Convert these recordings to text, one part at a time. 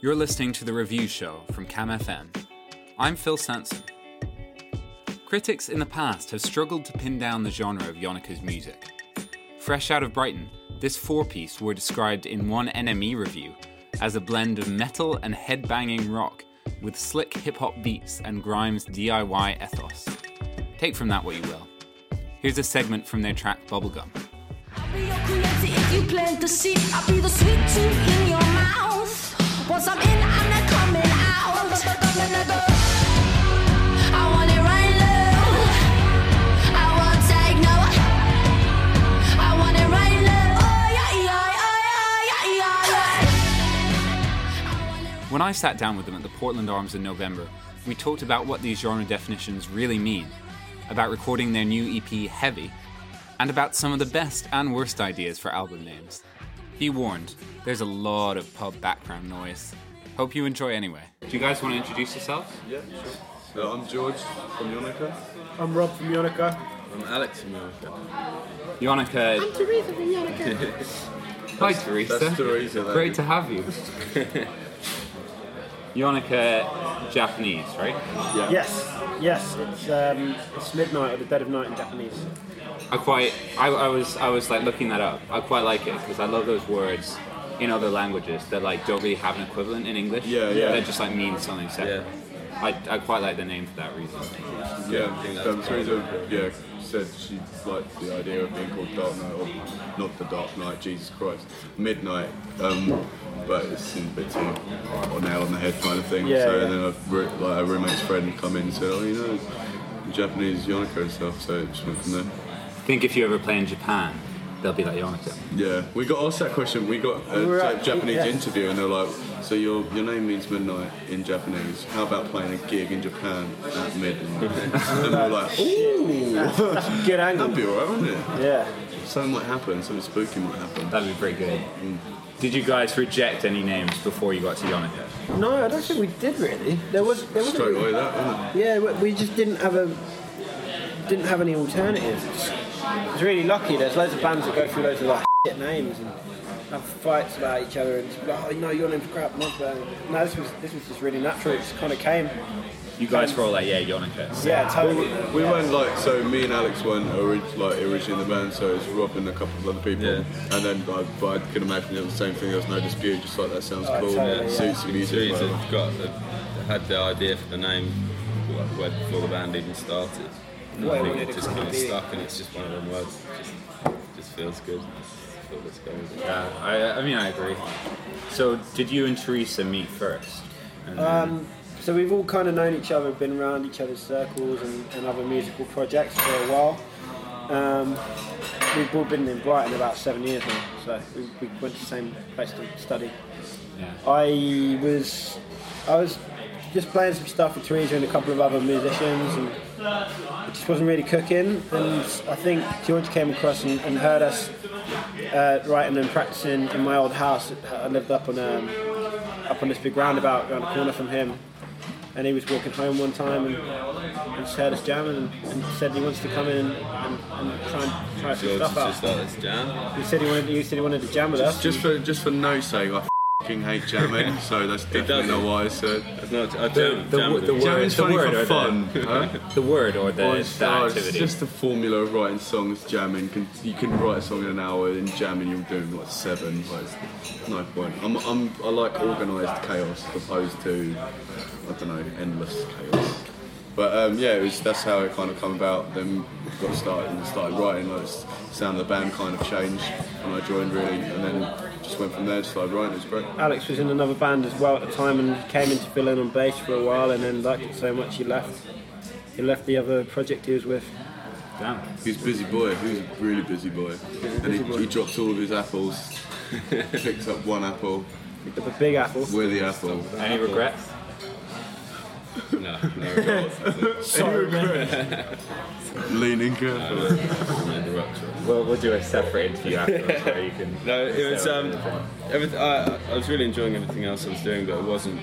You're listening to the review show from Cam FM. I'm Phil Sansom. Critics in the past have struggled to pin down the genre of Yonaka's music. Fresh out of Brighton, this four piece were described in one NME review as a blend of metal and headbanging rock with slick hip hop beats and Grimes' DIY ethos. Take from that what you will. Here's a segment from their track Bubblegum. When I sat down with them at the Portland Arms in November, we talked about what these genre definitions really mean, about recording their new EP Heavy, and about some of the best and worst ideas for album names. Be warned, there's a lot of pub background noise. Hope you enjoy anyway. Do you guys want to introduce yourselves? Yeah, sure. So I'm George from Yonaka. I'm Rob from Yonaka. I'm Alex from Yonaka. Yonaka. I'm Teresa from Yonaka. Hi, Teresa. That's Teresa. Great to have you. Yonaka, Japanese, right? Yeah. Yes, yes, it's um, it's midnight or the dead of night in Japanese. I quite, I, I was, I was like looking that up. I quite like it because I love those words in other languages that like don't really have an equivalent in English. Yeah, yeah. That just like mean something separate. I, I quite like the name for that reason. Yeah, um, Teresa yeah, said she liked the idea of being called Dark Knight, or not the Dark Knight, Jesus Christ, Midnight, um, but it seemed a bit too or nail on the head kind of thing. Yeah, so yeah. then a, like, a roommate's friend come in and said, oh, you know, Japanese Yonaka and stuff, so it just went from there. I think if you ever play in Japan, they'll be like Yonaka. Yeah, we got asked that question. We got a We at- Japanese yeah. interview, and they're like, "So your your name means midnight in Japanese. How about playing a gig in Japan at midnight?" and we're like, "Ooh, That's a good angle. that'd be alright, wouldn't it? Yeah. Something might happen. Something spooky might happen." That'd be pretty good. Mm. Did you guys reject any names before you got to Yonaka? No, I don't think we did really. There was there was Straight away, that wasn't it? Yeah, we- we just didn't have a didn't have any alternatives. It's, it's really lucky. There's loads of bands that go through loads of like shit names and have fights about each other and just like, oh, no, your name's crap. mine's. No, this was this was just really natural. It just kind of came. You guys were all like, yeah, Yonaka. Yeah, totally. We weren't like so. Me and Alex weren't ori- like originally in the band, so it's Rob and a couple of other people. Yeah. And then, I, but I could imagine it was the same thing. There was no dispute. Just like that sounds Oh, cool. totally, yeah. Suits the music. Teresa whatever. got the, had the idea for the name way before the band even started. And What I think it just kind of stuck, and it's just one of them words. that Just, just feels good. Just feel let's go with it. Yeah, I, I mean, I agree. So, did you and Teresa meet first? And Um, so we've all kind of known each other, been around each other's circles and, and other musical projects for a while. Um, we've all been in Brighton about seven years now, so we, we went to the same place to study. yeah. I was, I was just playing some stuff with Teresa and a couple of other musicians, and it just wasn't really cooking. And I think George came across and, and heard us uh, writing and practicing in my old house. I lived up on um, up on this big roundabout around the corner from him. And he was walking home one time and, and just heard us jamming and, and said he wants to come in and, and, and try and try some George stuff out. just like this jam. He said he wanted he said he wanted to jam with us. Just for just for no sake, I fucking hate jamming. so that's definitely not what I said. It's not, I jam, the- jam with the him. word- Jamming's the funny word for or fun. huh? the word or the, Or the oh, it's just the formula of writing songs, jamming. Can, you can write a song in an hour, and jamming you're doing like seven. Like, no point. I'm, I'm, I like organised chaos as opposed to, I don't know, endless chaos. But um, yeah, it was, that's how it kind of come about. Then got started and started writing. Like, the sound of the band kind of changed when I joined, really, and then just went from there. Started writing. It was great. Alex was in another band as well at the time and came in to fill in on bass for a while and then liked it so much he left. He left the other project he was with. Damn. He's a busy boy. He was a really busy boy, and he, he dropped all of his apples. Picked up one apple. Picked up a big apple. Where the apple? Any regrets? No, no regrets. Leaning carefully. Made the rupture. We'll, we'll do a separate interview afterwards where you can. No, it was. Um, everything, I, I was really enjoying everything else I was doing, but it wasn't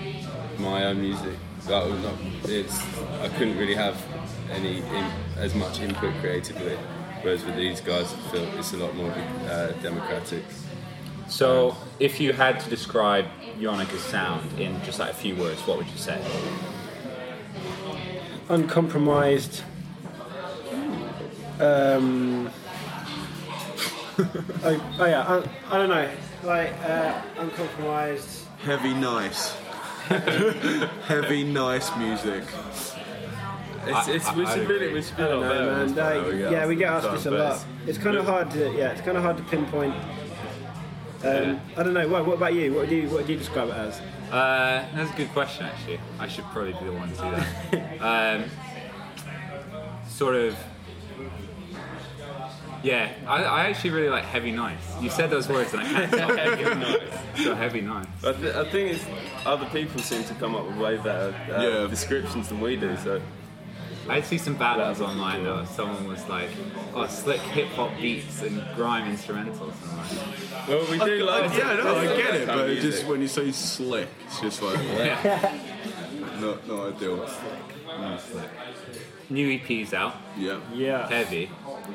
my own music. That was not, it's. I couldn't really have any in, as much input creatively. Whereas with these guys, I feel it's a lot more uh, democratic. So, if you had to describe Yonaka's sound in just like a few words, what would you say? Uncompromised. Um, oh, oh yeah, I, I don't know. Like uh, uncompromised. Heavy, nice. Heavy, nice music. It's, it's, we should really, we should be a lot No, better. man, like, we get yeah, we get asked this a lot. It's kind of hard to, yeah, it's kind of hard to pinpoint. Um, I don't know. What, what about you? What do you, what would you describe it as? Uh, that's a good question, actually. I should probably be the one to do that. um, sort of. Yeah, I, I actually really like heavy nice. You said those words and I can't stop heavy nice. So heavy nice. I, th- I think it's other people seem to come up with way better uh, Yeah. descriptions than we do. So I see some bad ones online though. Someone was like, "Oh, slick hip hop beats and grime instrumentals." And I'm like, well, we do like. yeah, no, I get it, but of it just when you say slick, it's just like yeah. not not ideal. New EP's out. Yeah. Yeah. Heavy.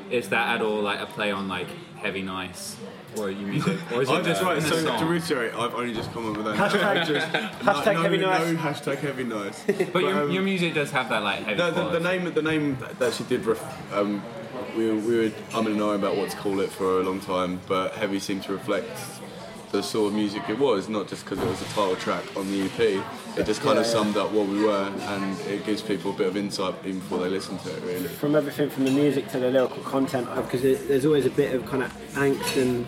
Is that at all like a play on like heavy nice or your music, or is it I'm just just right. in the So song? to reiterate, I've only just come up with that. Hashtag, hashtag no, heavy no, nice. No, hashtag heavy nice. But your, um, your music does have that like heavy. No, the, the quality. name the name that she did. Ref, um, we were we were umming and ahhing about what to call it for a long time, but heavy seemed to reflect the sort of music it was, not just because it was a title track on the EP. It just kind of Yeah, yeah. summed up what we were, and it gives people a bit of insight even before they listen to it. Really. From everything from the music to the lyrical content, because there's always a bit of kind of angst and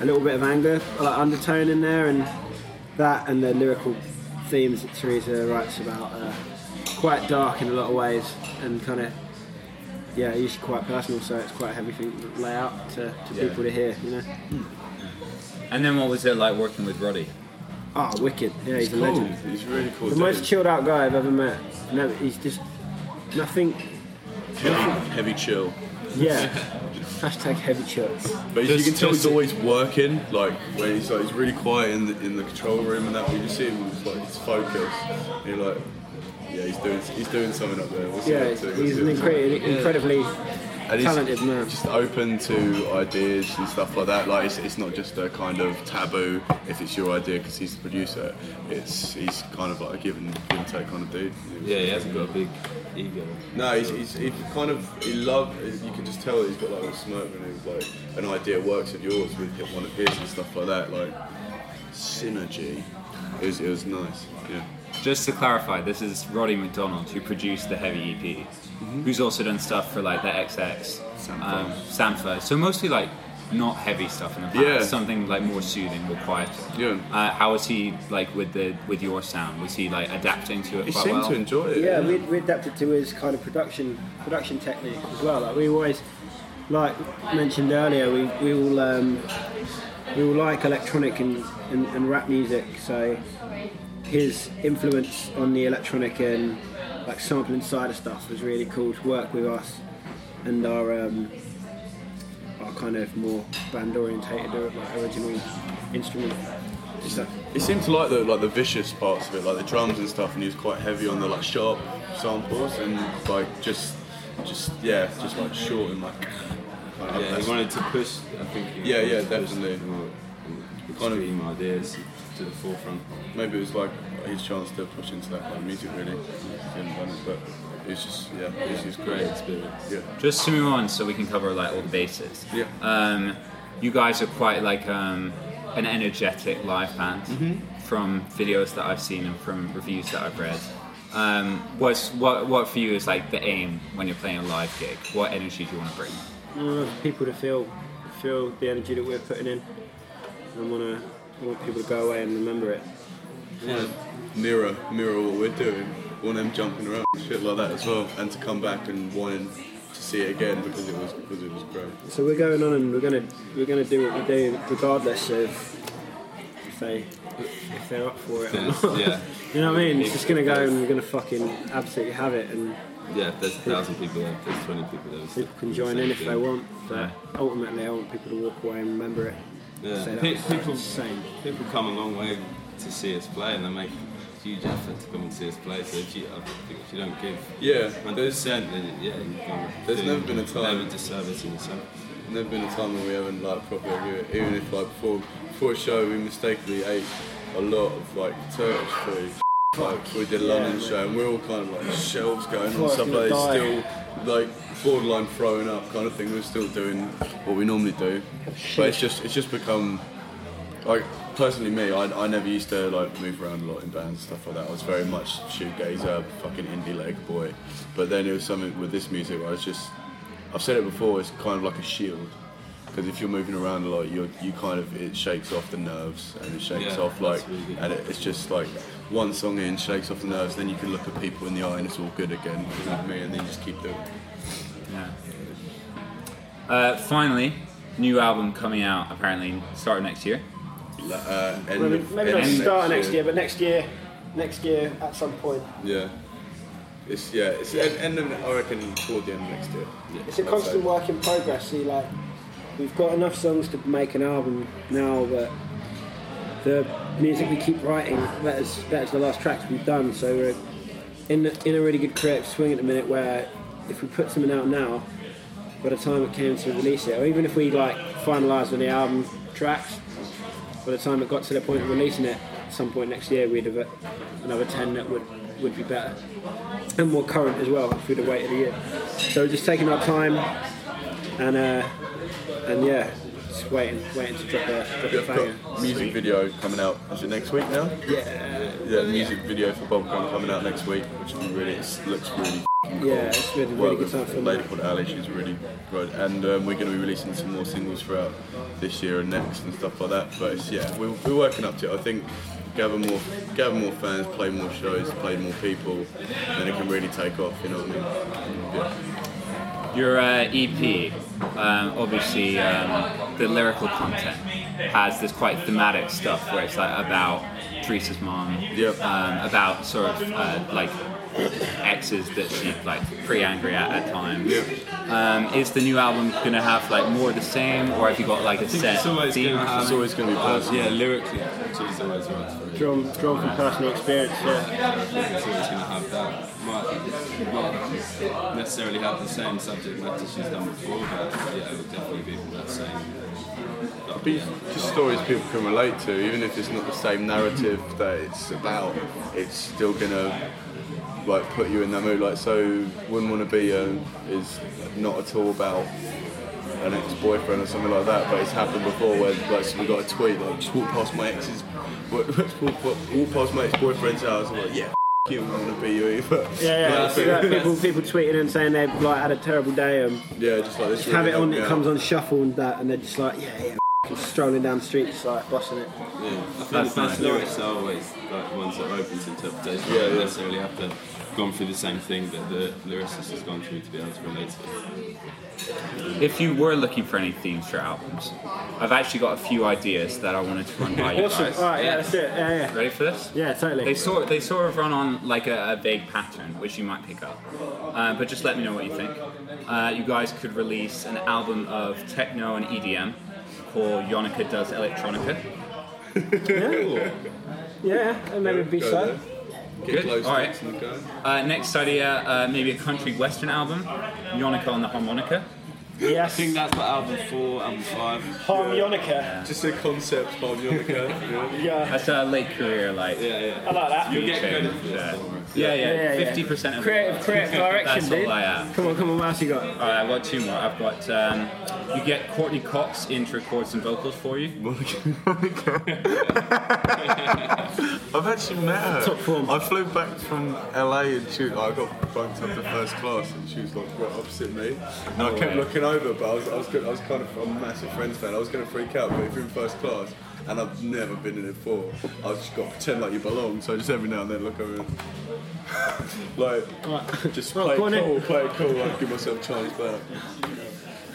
a little bit of anger, like undertone in there, and that and the lyrical themes that Teresa writes about are quite dark in a lot of ways, and kind of yeah, usually quite personal. So it's quite a heavy thing to lay out to, to Yeah. people to hear, you know. Hmm. And then what was it like working with Rodaidh? Oh, wicked! Yeah, he's a Cool. legend. He's really cool. The dude. most chilled out guy I've ever met. No, he's just nothing. heavy, heavy chill. Yeah. Hashtag heavy chills. But Just- you can tell just- he's always working. Like when he's like he's really quiet in the in the control room and that. When you just see him, it's like he's focused. You're like, yeah, he's doing he's doing something up there. What's he Yeah, up he's, to? He's an incre- incredibly And he's talented man. Just open to ideas and stuff like that. Like it's, it's not just a kind of taboo if it's your idea because he's the producer. It's he's kind of like a give and, give and take kind of dude. Yeah, he hasn't got a big ego. No, he's, he's he kind of he love. You can just tell he's got like a smirk when he's like an idea works with yours with one of his and stuff like that. Like synergy. It was, it was nice. Yeah. Just to clarify, this is Rodaidh McDonald who produced the Heavy EP, who's also done stuff for like the XX, Sampha. um, Sampha. So mostly like not heavy stuff in the past, Yeah. something like more soothing, more quieter. Yeah. Uh, how was he like with the with your sound? Was he like adapting to it He quite seemed well? to enjoy it. Yeah, we, we adapted to his kind of production production technique as well. Like we always, like mentioned earlier, we we all um, we all like electronic and, and, and rap music. So his influence on the electronic and like sampling side of stuff was really cool to work with us and our um, our kind of more band orientated or like original instrument stuff. He seemed to like the like the vicious parts of it, like the drums and stuff, and he was quite heavy on the like sharp samples and like just just yeah, just like short and like. kind Yeah, he wanted to push. I think. Yeah, yeah, definitely. the more Kind of- ideas to the forefront. Maybe it was like his chance to push into that kind of music really. He hadn't done it, but it's just yeah, it's just Great great. experience. Yeah. Just to move on, so we can cover like all the bases. Yeah. Um, you guys are quite like um, an energetic live band Mm-hmm. from videos that I've seen and from reviews that I've read. Um, what's what what for you is like the aim when you're playing a live gig? What energy do you want to bring? I want people to feel feel the energy that we're putting in. I want to I want people to go away and remember it. Yeah. Mirror, mirror what we're doing. Want them jumping around shit like that as well, and to come back and wanting to see it again because it was because it was great. So we're going on and we're gonna we're gonna do what we do regardless of if they if they're up for it or not. yeah, You know what I mean? It's just gonna go and we're gonna fucking absolutely have it and yeah. If there's a thousand people there, if there's twenty people there. people can join in if thing. they want. But ultimately I want people to walk away and remember it. Yeah. Pe- people, insane. people come a long way to see us play, and they make huge effort to come and see us play. So if you, I think if you don't give Yeah, 100 there's percent, then yeah, you can There's do never been a time- never disservice in yourself. never been a time when we haven't like properly. Even if like before before a show we mistakenly ate a lot of like Turkish food. Like we did a London show and we're all kind of like shelves going on Fucking stuff still like borderline throwing up kind of thing. We're still doing what we normally do, but it's just it's just become like personally me. I, I never used to like move around a lot in bands and stuff like that. I was very much shoegazer, fucking indie leg boy. But then it was something with this music where I was just I've said it before. It's kind of like a shield. Because if you're moving around a lot, you you kind of it shakes off the nerves and it shakes Yeah, off like, really and it, it's just like one song in shakes off the nerves. Then you can look at people in the eye and it's all good again with me, and then you just keep doing. it. Yeah. Uh, finally, new album coming out apparently start of next year. La- Uh, end Maybe, of- maybe end not start next year, but next year, next year at some point. Yeah. It's yeah. It's end, end of I reckon toward the end of next year. It's a I'd constant say. work in progress. See, like we've got enough songs to make an album now that the music we keep writing betters betters the last tracks we've done. So we're in in a really good creative swing at the minute where if we put something out now, by the time it came to release it, or even if we like finalised on the album tracks, by the time it got to the point of releasing it, at some point next year we'd have uh, another ten that would would be better and more current as well if we'd have waited a year. So just taking our time and uh, and yeah, just waiting, waiting to drop a drop a banger. got music video coming out. Is it next week now? Yeah, Yeah, music video for Bob Bubblegum coming out next week, which will be really it looks really. Cool. yeah, it's been a Well, really good time with for a lady called Ali, she's really good, and um, we're going to be releasing some more singles throughout this year and next and stuff like that. But it's, yeah, we're, we're working up to it. I think gather more, gather more fans, play more shows, play more people, then it can really take off. You know what I mean? Yeah. Your uh, EP, um, obviously, um, the lyrical content has this quite thematic stuff where it's like about Teresa's mom, Yep. um, about sort of uh, like exes that she's like pretty angry at at times. Um, is the new album gonna have like more of the same, or have you got like a set it's always theme? going to have. It's always gonna be uh, personal. yeah, lyrically, she's always right. for it. Drawn, drawn from personal experience. Yeah. I think it's always going to have that. Not necessarily have the same subject matter she's done before, but yeah, it would definitely be from that same. Be just stories people can relate to, even if it's not the same narrative that it's about. It's still gonna like put you in that mood. Like so, wouldn't want to be um, is not at all about an ex-boyfriend or something like that. But it's happened before where like so we got a tweet like just walk past my ex's, walk, walk, walk past my ex-boyfriend's house. I'm like yeah. F- You I want to be you either. Yeah, yeah. Like, I see that. people, people tweeting and saying they've like had a terrible day and yeah, just like this. have really it on. It out. comes on shuffle and that, and they're just like, yeah, yeah. f***ing Strolling down the street, just like bossing it. Yeah, I think That's the nice. best lyrics are always like ones that are open to interpretation. Yeah, don't yeah. necessarily have to have gone through the same thing that the lyricist has gone through to be able to relate to it. If you were looking for any themes for albums, I've actually got a few ideas that I wanted to run by you Awesome. guys. All right, yeah, let's do it. Yeah, yeah. Ready for this? Yeah, totally. They sort they sort of run on like a, a vague pattern, which you might pick up. Uh, but just let me know what you think. Uh, you guys could release an album of techno and EDM called Yonaka Does Electronica. Yeah, yeah, maybe be Go so. There. Get Good, close all right. next and. Uh, next idea, uh, maybe a country western album, Yonaka on the harmonica. Yes. I think that's what album four, album five. Harmonica. Just a concept harmonica. yeah. Yeah. That's a late career like. Yeah, yeah. I like that. You get feature. credit for Yeah. that. Don't. Yeah, yeah, Yeah, yeah. fifty percent of Creative, creative direction, That's dude. all I have. Come on, come on, what else you got? All right, I've got two more. I've got um, you get Courteney Cox in to record some vocals for you. I've actually met her. Top form. I flew back from LA and she, I got bumped up to first class and she was like right opposite me. And I kept way. looking over, but I was, I was, I was kind of I'm a massive Friends fan. I was going to freak out, but if you're in first class and I've never been in it before, I've just got to pretend like you belong. So just every now and then look over and like just Well, play go on it then. cool, play it cool, like give myself a chance back.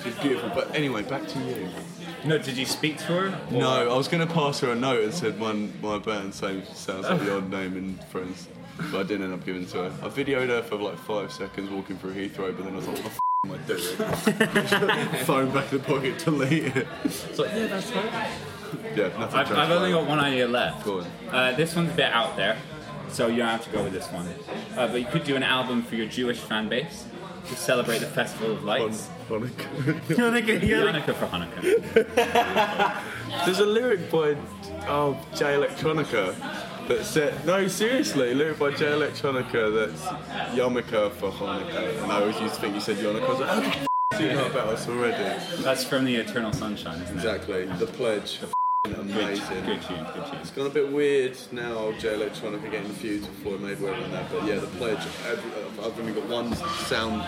She's beautiful. But anyway, back to you. No, did you speak to her? No, I was going to pass her a note and said my, my band same sounds like the odd name in Friends, but I didn't end up giving it to her. I videoed her for like five seconds walking through Heathrow, but then I was like, what the f- am I doing? Phone back in the pocket, delete it. It's like, yeah, that's right. Yeah, nothing. I've, I've only got one idea left. Go on. Uh, this one's a bit out there, so you don't have to go with this one. Uh, but you could do an album for your Jewish fan base. to celebrate the Festival of Lights. Hanukkah. Hanukkah, Hanukkah for Hanukkah. There's a lyric by oh Jay Electronica that said no seriously, lyric by Jay Electronica that's Yarmulke for Hanukkah. And I always used to think you said Yarmulke. I was like, how the f- do you know about us already? That's from the Eternal Sunshine, isn't it? Exactly. The pledge. Good, Amazing. good tune, good tune. It's gone a bit weird now, Jay Electronica getting the feuds with Floyd Mayweather and that, but yeah, the pledge. Every, I've only got one sound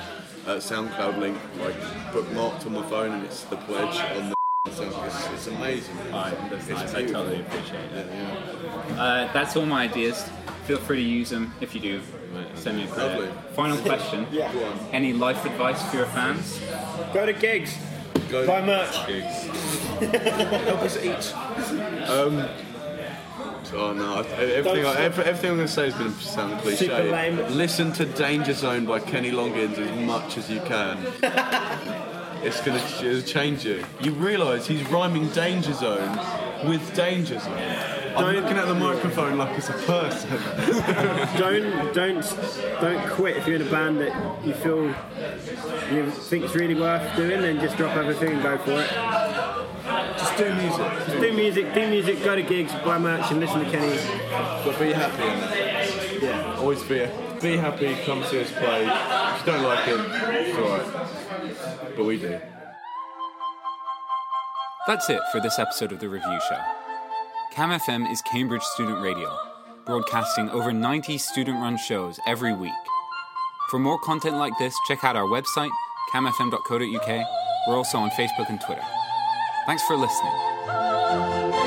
uh, SoundCloud link like bookmarked on my phone, and it's the pledge on the sound. It's, it's amazing. Alright, that's It's nice. I beautiful. totally appreciate it. Yeah. Uh, that's all my ideas. Feel free to use them. If you do, send me a credit. Lovely. Final question. Yeah. Any life advice for your fans? Go to gigs. Go. Buy merch. Help us eat. Um, oh no! Everything, I, everything I'm going to say is going to sound cliche. Super lame. Listen to Danger Zone by Kenny Loggins as much as you can. it's going to change you. You realise he's rhyming Danger Zone with Danger Zone. I'm Don't- looking at the microphone like it's a person. don't don't don't quit if you're in a band that you feel you think it's really worth doing. Then just drop everything and go for it. Just do music. Just do music, do music, go to gigs, buy merch, and listen to Kenny. But be happy in that. Yeah. Always be be happy. Come see us play. If you don't like it, it's alright. But we do. That's it for this episode of The Review Show. Cam FM is Cambridge Student Radio, broadcasting over 90 student run shows every week. For more content like this, check out our website, camfm.co.uk. We're also on Facebook and Twitter. Thanks for listening.